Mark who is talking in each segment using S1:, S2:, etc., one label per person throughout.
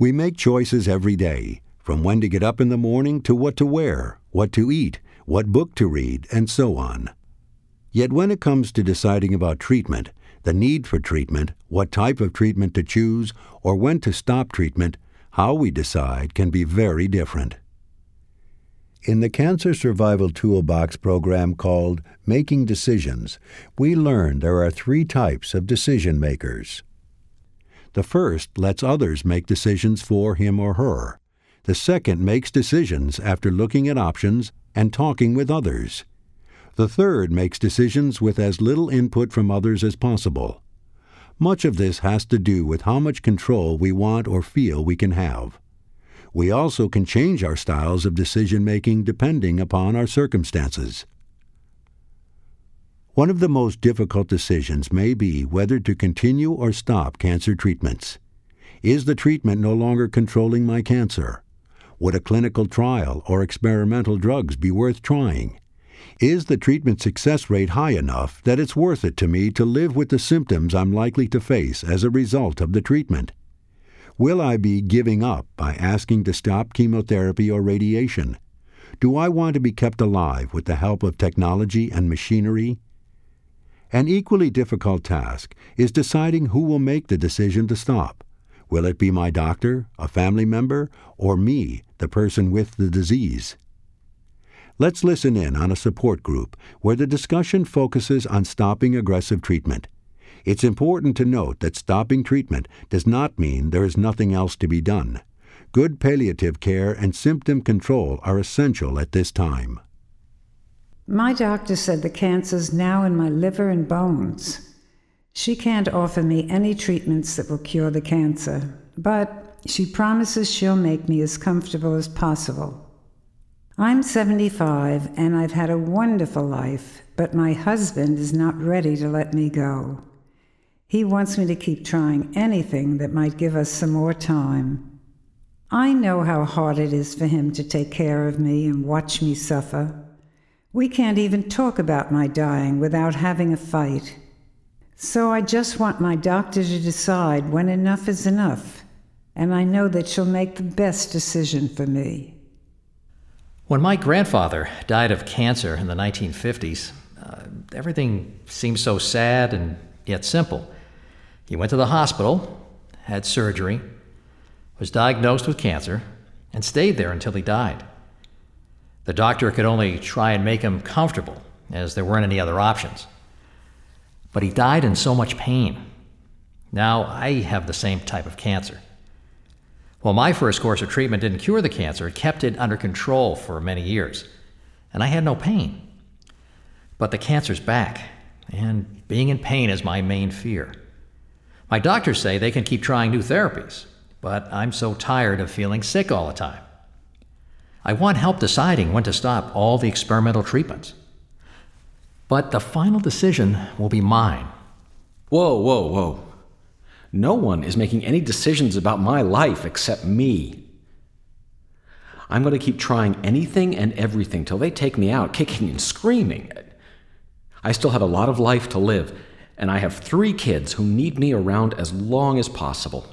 S1: We make choices every day, from when to get up in the morning to what to wear, what to eat, what book to read, and so on. Yet when it comes to deciding about treatment, the need for treatment, what type of treatment to choose, or when to stop treatment, how we decide can be very different. In the Cancer Survival Toolbox program called Making Decisions, we learn there are three types of decision makers. The first lets others make decisions for him or her. The second makes decisions after looking at options and talking with others. The third makes decisions with as little input from others as possible. Much of this has to do with how much control we want or feel we can have. We also can change our styles of decision making depending upon our circumstances. One of the most difficult decisions may be whether to continue or stop cancer treatments. Is the treatment no longer controlling my cancer? Would a clinical trial or experimental drugs be worth trying? Is the treatment success rate high enough that it's worth it to me to live with the symptoms I'm likely to face as a result of the treatment? Will I be giving up by asking to stop chemotherapy or radiation? Do I want to be kept alive with the help of technology and machinery? An equally difficult task is deciding who will make the decision to stop. Will it be my doctor, a family member, or me, the person with the disease? Let's listen in on a support group where the discussion focuses on stopping aggressive treatment. It's important to note that stopping treatment does not mean there is nothing else to be done. Good palliative care and symptom control are essential at this time.
S2: My doctor said the cancer's now in my liver and bones. She can't offer me any treatments that will cure the cancer, but she promises she'll make me as comfortable as possible. I'm 75 and I've had a wonderful life, but my husband is not ready to let me go. He wants me to keep trying anything that might give us some more time. I know how hard it is for him to take care of me and watch me suffer. We can't even talk about my dying without having a fight. So I just want my doctor to decide when enough is enough, and I know that she'll make the best decision for me.
S3: When my grandfather died of cancer in the 1950s, uh, everything seemed so sad and yet simple. He went to the hospital, had surgery, was diagnosed with cancer, and stayed there until he died. The doctor could only try and make him comfortable, as there weren't any other options. But he died in so much pain. Now I have the same type of cancer. Well, my first course of treatment didn't cure the cancer, it kept it under control for many years. And I had no pain. But the cancer's back, and being in pain is my main fear. My doctors say they can keep trying new therapies, but I'm so tired of feeling sick all the time. I want help deciding when to stop all the experimental treatments. But the final decision will be mine.
S4: Whoa, whoa, whoa. No one is making any decisions about my life except me. I'm going to keep trying anything and everything till they take me out, kicking and screaming. I still have a lot of life to live, and I have three kids who need me around as long as possible.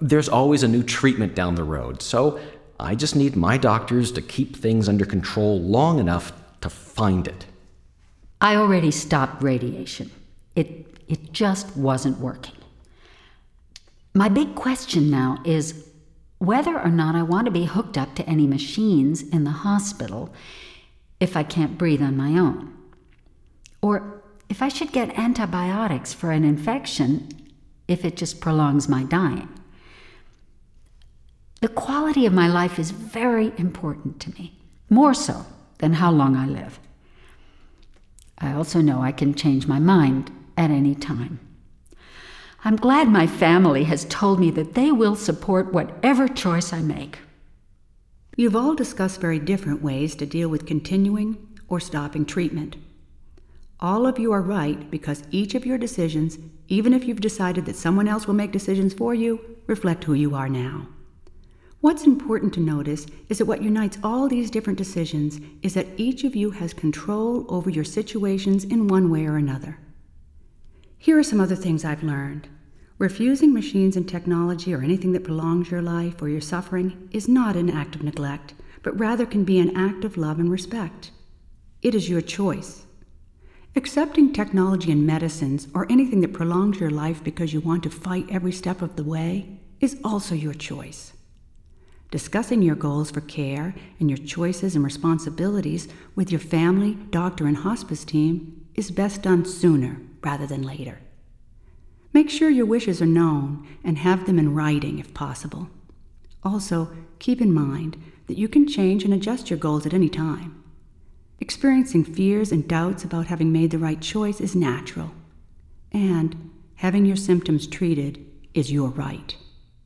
S4: There's always a new treatment down the road, so I just need my doctors to keep things under control long enough to find it.
S5: I already stopped radiation. It, it just wasn't working. My big question now is whether or not I want to be hooked up to any machines in the hospital if I can't breathe on my own. Or if I should get antibiotics for an infection if it just prolongs my dying. The quality of my life is very important to me, more so than how long I live. I also know I can change my mind at any time. I'm glad my family has told me that they will support whatever choice I make.
S6: You've all discussed very different ways to deal with continuing or stopping treatment. All of you are right because each of your decisions, even if you've decided that someone else will make decisions for you, reflect who you are now. What's important to notice is that what unites all these different decisions is that each of you has control over your situations in one way or another. Here are some other things I've learned. Refusing machines and technology or anything that prolongs your life or your suffering is not an act of neglect, but rather can be an act of love and respect. It is your choice. Accepting technology and medicines or anything that prolongs your life because you want to fight every step of the way is also your choice. Discussing your goals for care and your choices and responsibilities with your family, doctor, and hospice team is best done sooner rather than later. Make sure your wishes are known and have them in writing if possible. Also, keep in mind that you can change and adjust your goals at any time. Experiencing fears and doubts about having made the right choice is natural, and having your symptoms treated is your right.